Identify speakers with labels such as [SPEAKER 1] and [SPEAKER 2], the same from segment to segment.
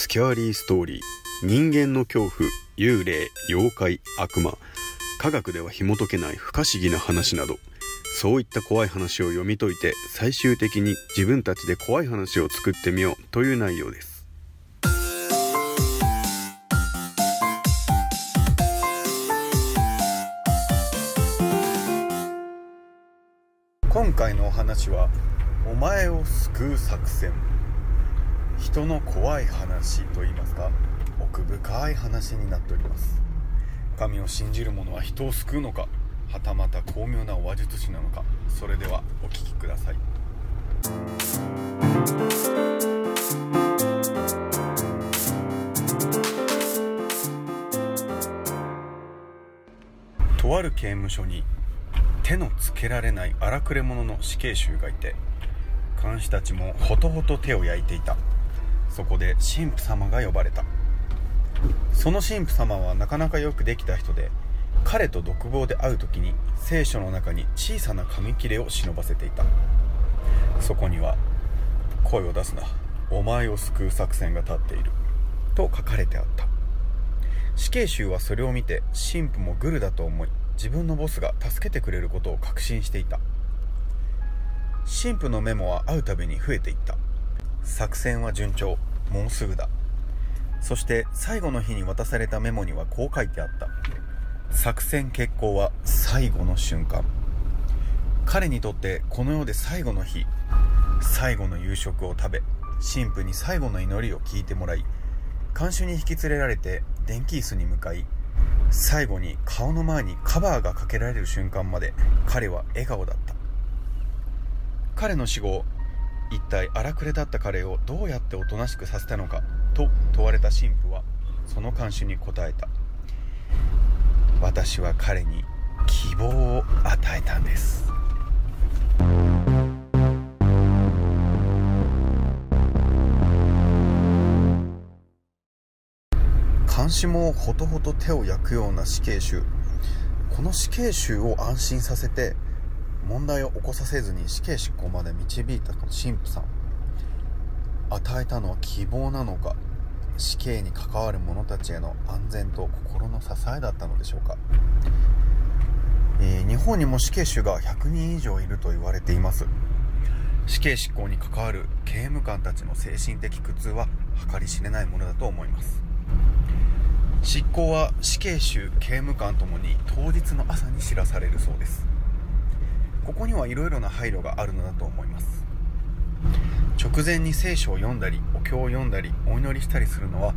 [SPEAKER 1] スキャーリーストーリー。人間の恐怖幽霊妖怪悪魔。科学では紐解けない不可思議な話など。そういった怖い話を読み解いて最終的に自分たちで怖い話を作ってみようという内容です。今回のお話はお前を救う作戦。人の怖い話といいますか奥深い話になっております。神を信じる者は人を救うのかはたまた巧妙な話術師なのかそれではお聞きください。とある刑務所に手のつけられない荒くれ者の死刑囚がいて看守たちもほとほと手を焼いていた。そこで神父様が呼ばれた。その神父様はなかなかよくできた人で彼と独房で会う時に聖書の中に小さな紙切れを忍ばせていた。そこには「声を出すなお前を救う作戦が立っている」と書かれてあった。死刑囚はそれを見て神父もグルだと思い自分のボスが助けてくれることを確信していた。神父のメモは会うたびに増えていった。作戦は順調。もうすぐだ。そして最後の日に渡されたメモにはこう書いてあった。作戦決行は最後の瞬間。彼にとってこの世で最後の日。最後の夕食を食べ神父に最後の祈りを聞いてもらい看守に引き連れられて電気椅子に向かい最後に顔の前にカバーがかけられる瞬間まで彼は笑顔だった。彼の死後一体荒くれだった彼をどうやっておとなしくさせたのか？と問われた神父はその看守に答えた。私は彼に希望を与えたんです。監視もほとほと手を焼くような死刑囚。この死刑囚を安心させて問題を起こさせずに死刑執行まで導いた神父さん。与えたのは希望なのか死刑に関わる者たちへの安全と心の支えだったのでしょうか、えー、日本にも死刑囚が100人以上いると言われています。死刑執行に関わる刑務官たちの精神的苦痛は計り知れないものだと思います。執行は死刑囚刑務官ともに当日の朝に知らされるそうです。ここにはいろいろな配慮があるのだと思います。直前に聖書を読んだりお経を読んだりお祈りしたりするのは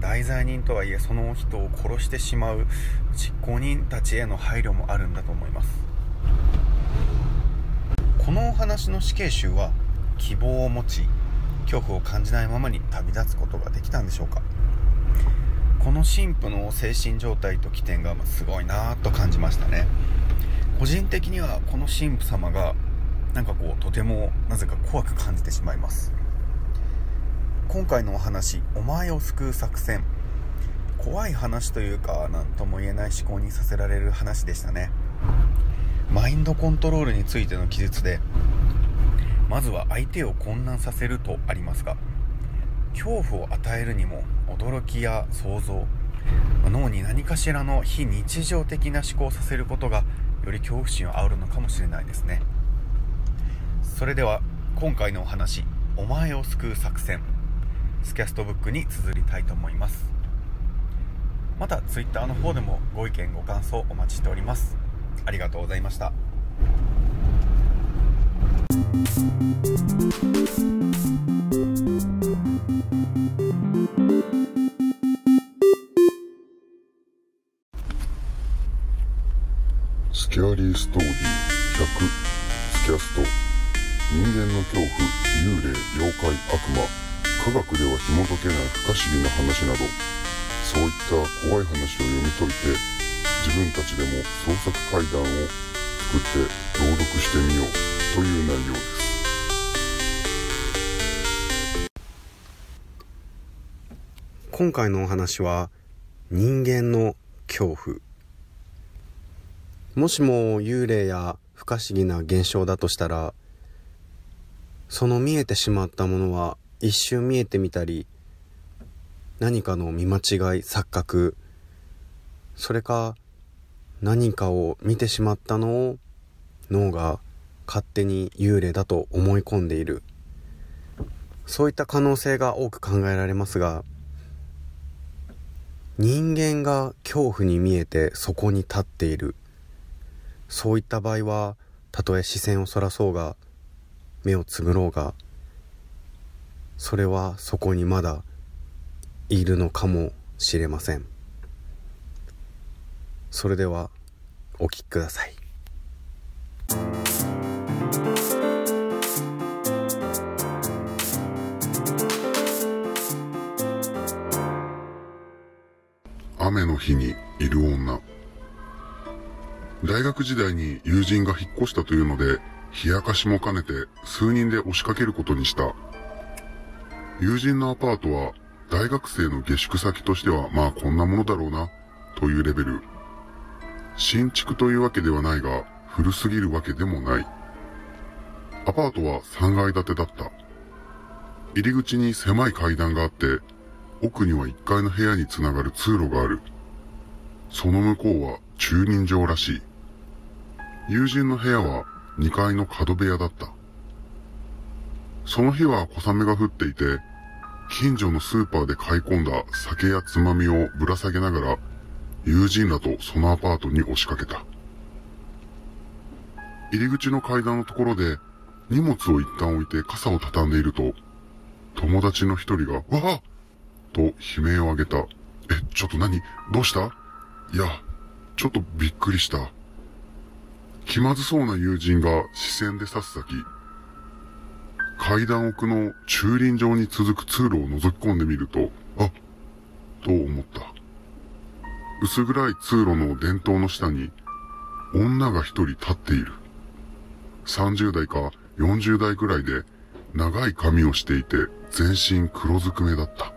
[SPEAKER 1] 大罪人とはいえその人を殺してしまう実行人たちへの配慮もあるんだと思います。このお話の死刑囚は希望を持ち恐怖を感じないままに旅立つことができたんでしょうか。この神父の精神状態と起点がすごいなと感じましたね。個人的にはこの神父様がなんかこうとてもなぜか怖く感じてしまいます。今回のお話「お前を救う作戦」怖い話というか何とも言えない思考にさせられる話でしたね。マインドコントロールについての記述でまずは相手を混乱させるとありますが恐怖を与えるにも驚きや想像脳に何かしらの非日常的な思考をさせることがより恐怖心を煽るのかもしれないですね。それでは今回のお話「お前を救う作戦」スキャストブックに綴りたいと思います。また Twitter の方でもご意見ご感想お待ちしております。ありがとうございました。
[SPEAKER 2] スキャリーストーリー100スキャスト人間の恐怖幽霊妖怪悪魔科学では紐解けない不可思議な話などそういった怖い話を読み解いて自分たちでも創作怪談を作って朗読してみようという内容です。
[SPEAKER 1] 今回のお話は人間の恐怖。もしも幽霊や不可思議な現象だとしたらその見えてしまったものは一瞬見えてみたり何かの見間違い錯覚それか何かを見てしまったのを脳が勝手に幽霊だと思い込んでいる。そういった可能性が多く考えられますが人間が恐怖に見えてそこに立っている。そういった場合はたとえ視線をそらそうが目をつぶろうがそれはそこにまだいるのかもしれません。それではお聴きください。
[SPEAKER 2] 雨の日にいる女。大学時代に友人が引っ越したというので冷やかしも兼ねて数人で押しかけることにした。友人のアパートは大学生の下宿先としてはまあこんなものだろうなというレベル。新築というわけではないが古すぎるわけでもない。アパートは3階建てだった。入り口に狭い階段があって奥には1階の部屋につながる通路がある。その向こうは駐輪場らしい。友人の部屋は2階の角部屋だった。その日は小雨が降っていて、近所のスーパーで買い込んだ酒やつまみをぶら下げながら、友人らとそのアパートに押しかけた。入り口の階段のところで荷物を一旦置いて傘を畳んでいると、友達の一人が、わあと悲鳴を上げた。え、ちょっと何？どうしたいや、ちょっとびっくりした。気まずそうな友人が視線で指す先。階段奥の駐輪場に続く通路を覗き込んでみると、あ、と思った。薄暗い通路の電灯の下に、女が一人立っている。30代か40代くらいで、長い髪をしていて、全身黒ずくめだった。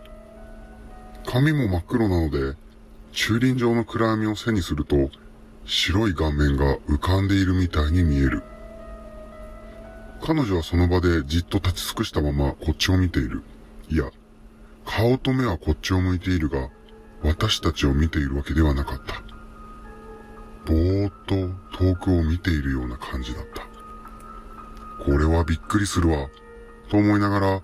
[SPEAKER 2] 髪も真っ黒なので、駐輪場の暗闇を背にすると、白い顔面が浮かんでいるみたいに見える。彼女はその場でじっと立ち尽くしたままこっちを見ている。いや、顔と目はこっちを向いているが、私たちを見ているわけではなかった。ぼーっと遠くを見ているような感じだった。これはびっくりするわ、と思いながら、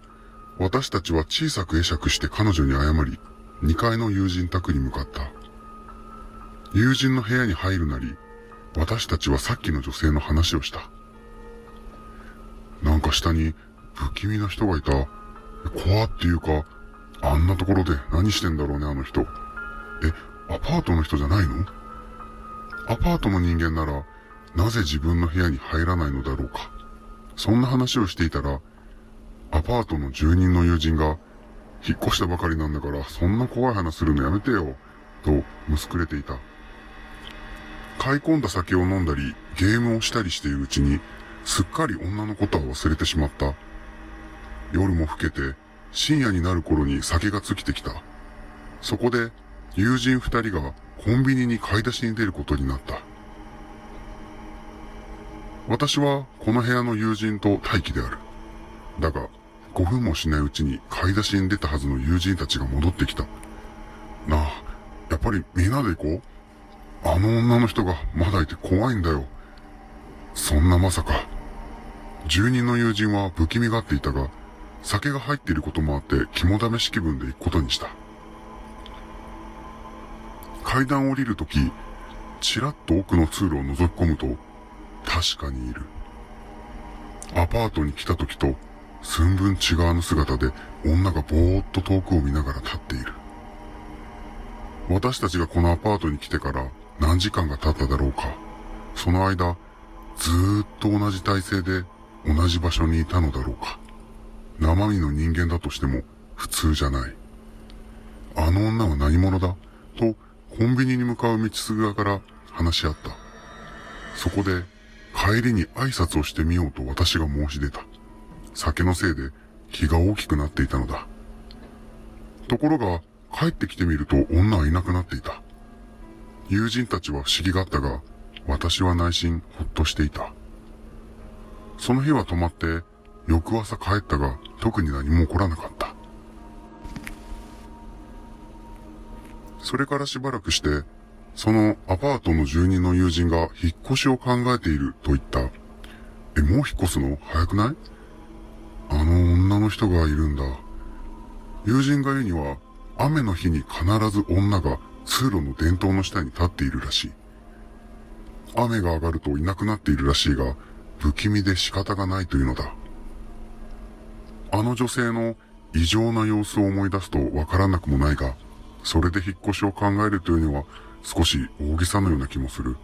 [SPEAKER 2] 私たちは小さく会釈して彼女に謝り、2階の友人宅に向かった。友人の部屋に入るなり、私たちはさっきの女性の話をした。なんか下に不気味な人がいた。怖っていうか、あんなところで何してんだろうね、あの人。え、アパートの人じゃないの？アパートの人間なら、なぜ自分の部屋に入らないのだろうか。そんな話をしていたら、アパートの住人の友人が、引っ越したばかりなんだから、そんな怖い話するのやめてよ、と、むすくれていた。買い込んだ酒を飲んだり、ゲームをしたりしているうちに、すっかり女のことは忘れてしまった。夜も更けて、深夜になる頃に酒が尽きてきた。そこで、友人二人がコンビニに買い出しに出ることになった。私はこの部屋の友人と待機である。だが、5分もしないうちに買い出しに出たはずの友人たちが戻ってきた。なあ、やっぱりみんなで行こうあの女の人がまだいて怖いんだよ。そんなまさか。住人の友人は不気味がっていたが、酒が入っていることもあって肝試し気分で行くことにした。階段を降りるとき、ちらっと奥の通路を覗き込むと、確かにいる。アパートに来た時と寸分違わぬ姿で女がぼーっと遠くを見ながら立っている。私たちがこのアパートに来てから何時間が経っただろうか。その間、ずーっと同じ体勢で同じ場所にいたのだろうか。生身の人間だとしても普通じゃない。あの女は何者だ？とコンビニに向かう道すぐ側から話し合った。そこで帰りに挨拶をしてみようと私が申し出た。酒のせいで気が大きくなっていたのだ。ところが、帰ってきてみると女はいなくなっていた。友人たちは不思議があったが、私は内心ほっとしていた。その日は泊まって、翌朝帰ったが、特に何も起こらなかった。それからしばらくして、そのアパートの住人の友人が引っ越しを考えていると言った。え、もう引っ越すの？早くない？あの女の人がいるんだ。友人が言うには、雨の日に必ず女が通路の電灯の下に立っているらしい。雨が上がるといなくなっているらしいが、不気味で仕方がないというのだ。あの女性の異常な様子を思い出すとわからなくもないが、それで引っ越しを考えるというのは少し大げさのような気もする。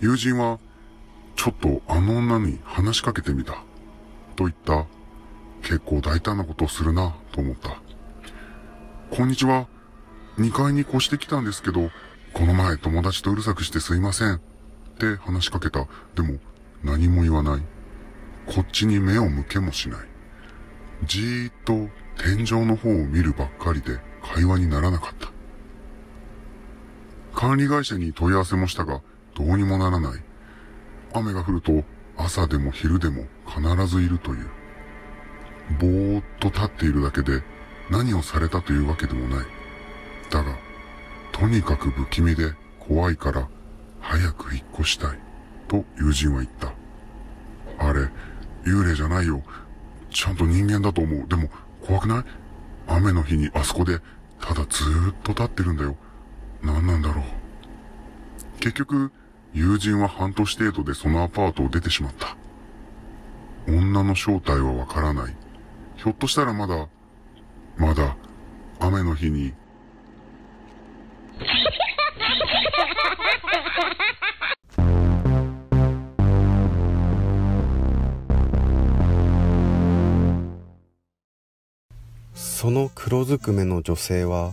[SPEAKER 2] 友人は、ちょっとあの女に話しかけてみた。と言った。結構大胆なことをするな、と思った。こんにちは。2階に越してきたんですけど、この前友達とうるさくしてすいません。って話しかけた。でも、何も言わない。こっちに目を向けもしない。じーっと天井の方を見るばっかりで会話にならなかった。管理会社に問い合わせもしたが、どうにもならない。雨が降ると朝でも昼でも必ずいるという。ぼーっと立っているだけで何をされたというわけでもない。だが、とにかく不気味で怖いから早く引っ越したい。と友人は言った。あれ、幽霊じゃないよ。ちゃんと人間だと思う。でも、怖くない？雨の日にあそこで、ただずーっと立ってるんだよ。何なんだろう。結局、友人は半年程度でそのアパートを出てしまった。女の正体はわからない。ひょっとしたらまだ、まだ、雨の日に
[SPEAKER 3] その黒ずくめの女性は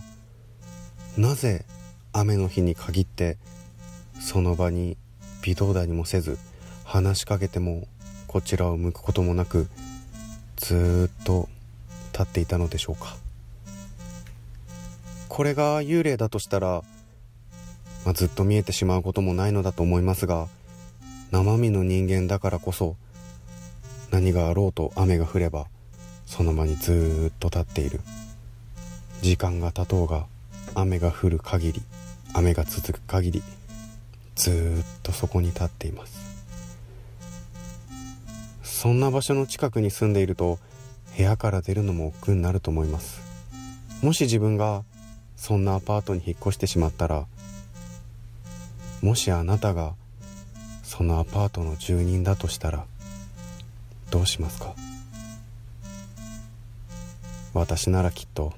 [SPEAKER 3] なぜ雨の日に限ってその場に微動だにもせず話しかけてもこちらを向くこともなくずっと立っていたのでしょうか？これが幽霊だとしたら、まあ、ずっと見えてしまうこともないのだと思いますが生身の人間だからこそ何があろうと雨が降ればその場にずっと立っている。時間が経とうが雨が降る限り雨が続く限りずっとそこに立っています。そんな場所の近くに住んでいると部屋から出るのも億劫になると思います。もし自分がそんなアパートに引っ越してしまったらもしあなたがそのアパートの住人だとしたらどうしますか？私ならきっと。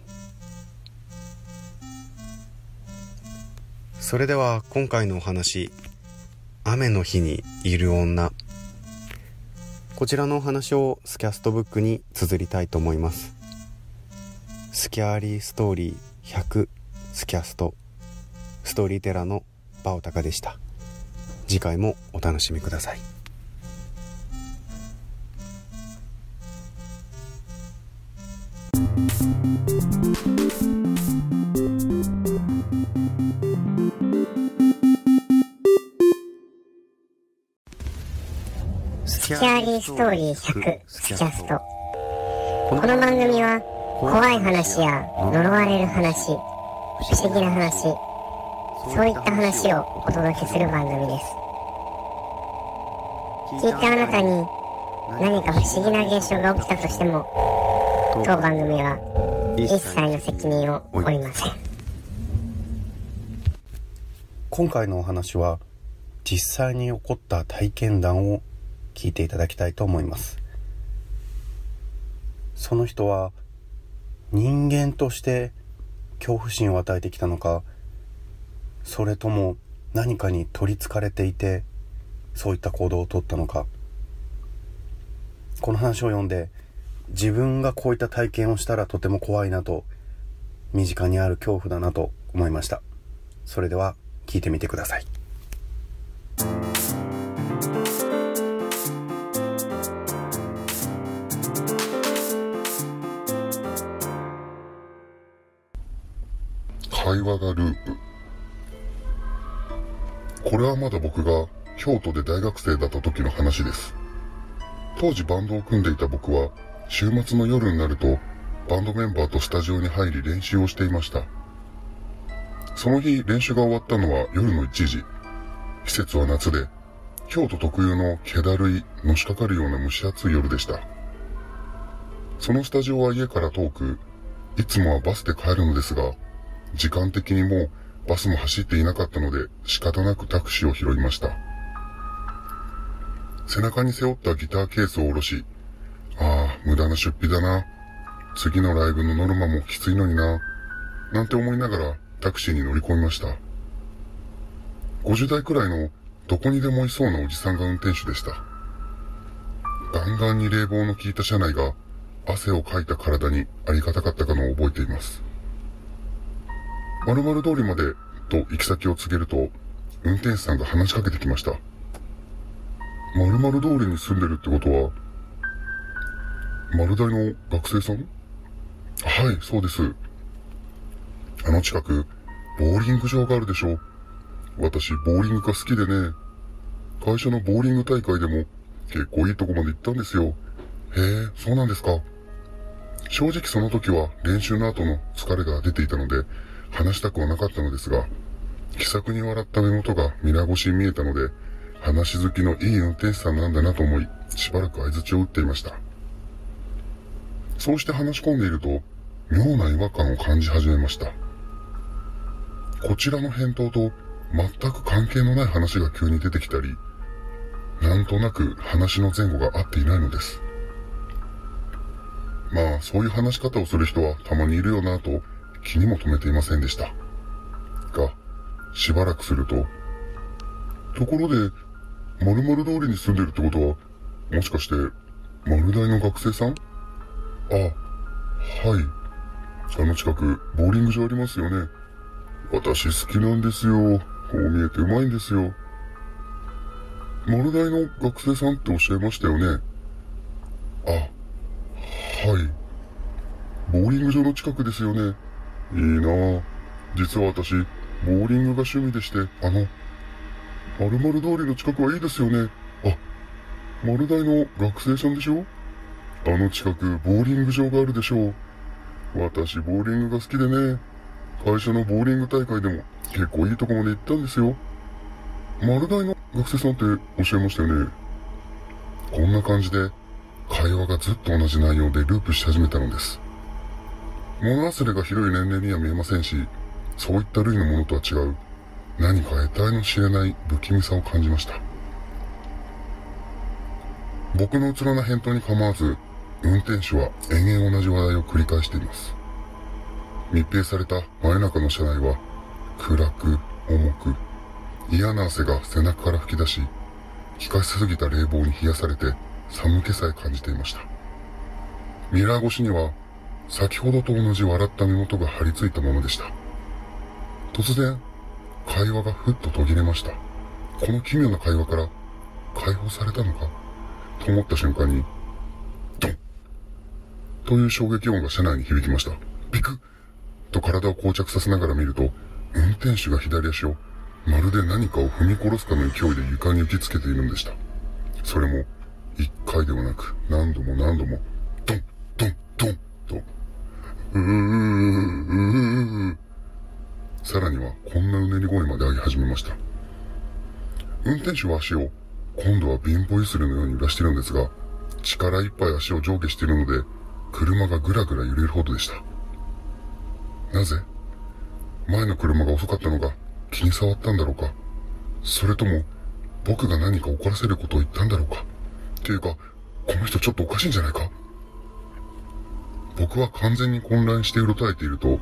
[SPEAKER 3] それでは今回のお話雨の日にいる女。こちらのお話をスキャストブックに綴りたいと思います。スキャーリーストーリー100スキャストストーリーテラーのバオタカでした。次回もお楽しみください。
[SPEAKER 4] スキャーリーストーリー100スキャスト。この番組は怖い話や呪われる話不思議な話そういった話をお届けする番組です。聞いたあなたに何か不思議な現象が起きたとしても当番組は一切の責任を負いません。
[SPEAKER 3] 今回のお話は実際に起こった体験談を聞いていただきたいと思います。その人は人間として恐怖心を与えてきたのかそれとも何かに取りつかれていてそういった行動をとったのか。この話を読んで自分がこういった体験をしたらとても怖いなと身近にある恐怖だなと思いました。それでは聞いてみてください。
[SPEAKER 2] 会話がループ。これはまだ僕が京都で大学生だった時の話です。当時バンドを組んでいた僕は、週末の夜になると、バンドメンバーとスタジオに入り練習をしていました。その日練習が終わったのは夜の1時。季節は夏で、京都特有の気だるい、のしかかるような蒸し暑い夜でした。そのスタジオは家から遠く、いつもはバスで帰るのですが、時間的にもうバスも走っていなかったので仕方なくタクシーを拾いました。背中に背負ったギターケースを下ろし、ああ、無駄な出費だな。次のライブのノルマもきついのにな。なんて思いながらタクシーに乗り込みました。50代くらいのどこにでもいそうなおじさんが運転手でした。ガンガンに冷房の効いた車内が汗をかいた体にありがたかったかのを覚えています。〇〇通りまでと行き先を告げると、運転手さんが話しかけてきました。〇〇通りに住んでるってことは、丸大の学生さん？はい、そうです。あの近く、ボーリング場があるでしょ。私、ボーリングが好きでね。会社のボーリング大会でも、結構いいとこまで行ったんですよ。へえ、そうなんですか。正直その時は練習の後の疲れが出ていたので、話したくはなかったのですが、気さくに笑った目元が皆越しに見えたので、話好きのいい運転手さんなんだなと思い、しばらく合図を打っていました。そうして話し込んでいると、妙な違和感を感じ始めました。こちらの返答と全く関係のない話が急に出てきたり、なんとなく話の前後が合っていないのです。まあ、そういう話し方をする人はたまにいるよなと気にも留めていませんでした。が、しばらくすると、ところで、〇〇通りに住んでるってことは、もしかして、丸大の学生さん？あ、はい。あの近く、ボーリング場ありますよね。私好きなんですよ。こう見えてうまいんですよ。丸大の学生さんっておっしゃいましたよね。あ、はい。ボーリング場の近くですよね。いいなぁ。実は私、ボーリングが趣味でして、あの、〇〇通りの近くはいいですよね。あ、丸大の学生さんでしょ？あの近く、ボーリング場があるでしょう。私、ボーリングが好きでね、会社のボーリング大会でも結構いいとこまで行ったんですよ。丸大の学生さんっておっしゃいましたよね。こんな感じで、会話がずっと同じ内容でループし始めたのです。物忘れが広い年齢には見えませんし、そういった類のものとは違う、何か得体の知れない不気味さを感じました。僕のうつろな返答に構わず、運転手は延々同じ話題を繰り返しています。密閉された真夜中の車内は、暗く、重く、嫌な汗が背中から吹き出し、効かしすぎた冷房に冷やされて寒気さえ感じていました。ミラー越しには先ほどと同じ笑った目元が張り付いたままでした。突然、会話がふっと途切れました。この奇妙な会話から解放されたのか？と思った瞬間に、ドンという衝撃音が車内に響きました。ビクッと体を膠着させながら見ると、運転手が左足をまるで何かを踏み殺すかの勢いで床に打ちつけているんでした。それも、一回ではなく、何度も何度も、ドン、ドン、ドン、と、さらには、こんなうねり声まで上げ始めました。運転手は足を、今度は貧乏ゆすりのように揺らしてるんですが、力いっぱい足を上下しているので、車がぐらぐら揺れるほどでした。なぜ？前の車が遅かったのが気に障ったんだろうか？それとも、僕が何か怒らせることを言ったんだろうか？っていうか、この人ちょっとおかしいんじゃないか？僕は完全に混乱してうろたえていると、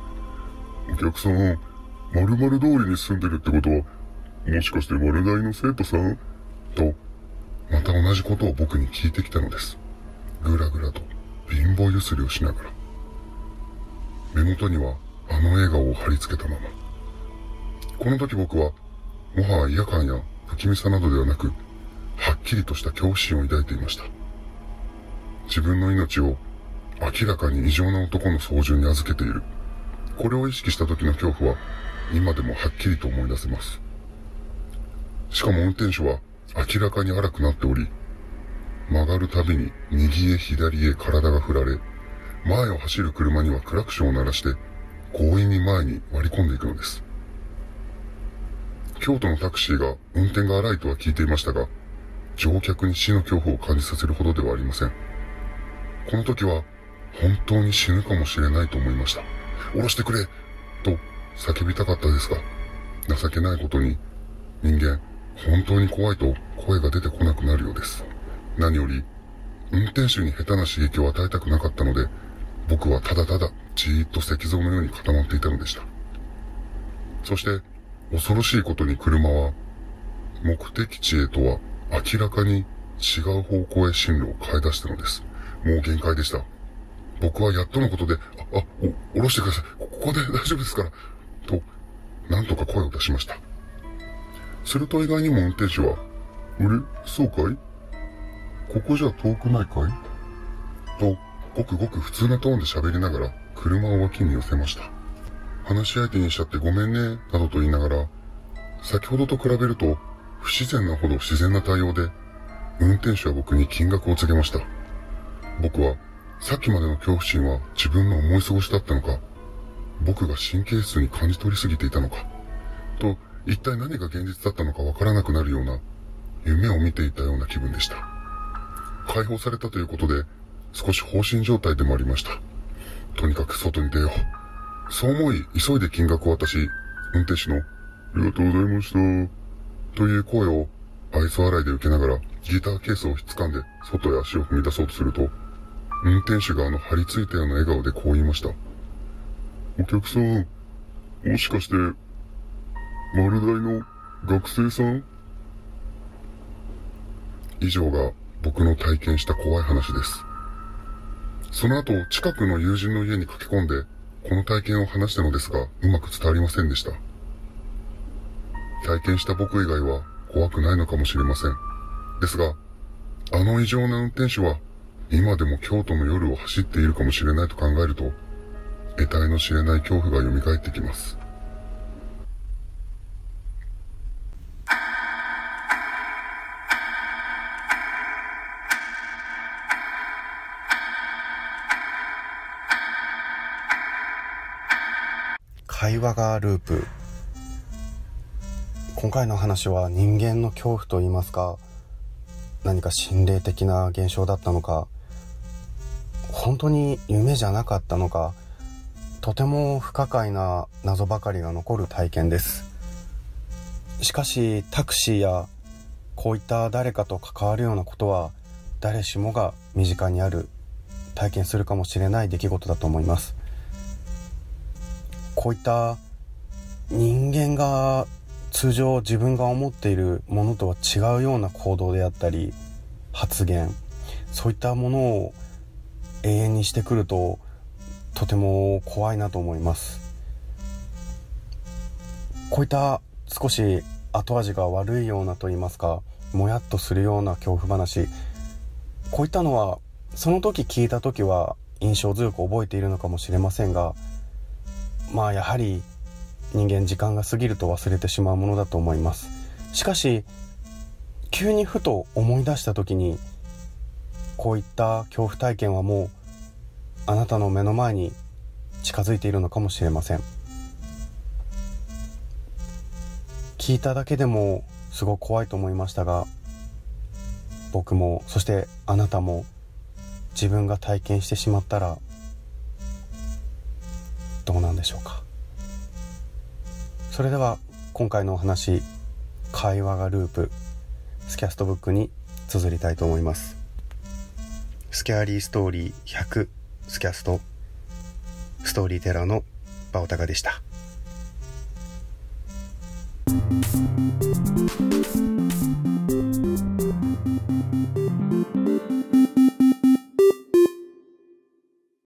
[SPEAKER 2] お客さん、〇〇通りに住んでるってことは、もしかして丸大の生徒さんと、また同じことを僕に聞いてきたのです。ぐらぐらと貧乏ゆすりをしながら。目元にはあの笑顔を貼り付けたまま。この時僕は、もはや違和感や不気味さなどではなく、はっきりとした恐怖心を抱いていました。自分の命を明らかに異常な男の操縦に預けている。これを意識した時の恐怖は、今でもはっきりと思い出せます。しかも運転手は明らかに荒くなっており、曲がるたびに右へ左へ体が振られ、前を走る車にはクラクションを鳴らして強引に前に割り込んでいくのです。京都のタクシーが運転が荒いとは聞いていましたが、乗客に死の恐怖を感じさせるほどではありません。この時は本当に死ぬかもしれないと思いました。降ろしてくれと叫びたかったですが、情けないことに人間本当に怖いと声が出てこなくなるようです。何より運転手に下手な刺激を与えたくなかったので、僕はただただじーっと石像のように固まっていたのでした。そして、恐ろしいことに車は、目的地へとは明らかに違う方向へ進路を変え出したのです。もう限界でした。僕はやっとのことで、あ、あ、お、ろしてください。ここで大丈夫ですから。と、なんとか声を出しました。すると意外にも運転手は、あれ？そうかい？ここじゃ遠くないかい？と、ごくごく普通のトーンで喋りながら、車を脇に寄せました。話し相手にしちゃってごめんね、などと言いながら、先ほどと比べると、不自然なほど自然な対応で、運転手は僕に金額を告げました。僕は、さっきまでの恐怖心は自分の思い過ごしだったのか、僕が神経質に感じ取りすぎていたのか、と、一体何が現実だったのかわからなくなるような、夢を見ていたような気分でした。解放されたということで、少し放心状態でもありました。とにかく外に出よう。そう思い、急いで金額を渡し、運転手の、ありがとうございました。という声を愛想笑いで受けながら、ギターケースをひっつかんで、外へ足を踏み出そうとすると、運転手があの張り付いたような笑顔でこう言いました。お客さん、もしかして、丸大の学生さん？以上が僕の体験した怖い話です。その後、近くの友人の家に駆け込んで、この体験を話したのですが、うまく伝わりませんでした。体験した僕以外は怖くないのかもしれません。ですが、あの異常な運転手は、今でも京都の夜を走っているかもしれないと考えると、得体の知れない恐怖が蘇ってきます。
[SPEAKER 1] 会話がループ今回の話は人間の恐怖といいますか何か心霊的な現象だったのか本当に夢じゃなかったのかとても不可解な謎ばかりが残る体験です。しかしタクシーやこういった誰かと関わるようなことは誰しもが身近にある体験するかもしれない出来事だと思います。こういった人間が通常自分が思っているものとは違うような行動であったり発言そういったものを永遠にしてくるととても怖いなと思います。こういった少し後味が悪いようなと言いますかもやっとするような恐怖話。こういったのはその時聞いた時は印象強く覚えているのかもしれませんがまあやはり人間時間が過ぎると忘れてしまうものだと思います。しかし急にふと思い出した時にこういった恐怖体験はもうあなたの目の前に近づいているのかもしれません。聞いただけでもすごく怖いと思いましたが僕もそしてあなたも自分が体験してしまったらどうなんでしょうか。それでは今回のお話会話がループスキャストブックに綴りたいと思います。スキャーリーストーリー100スキャストストーリーテラーのバオタカでした。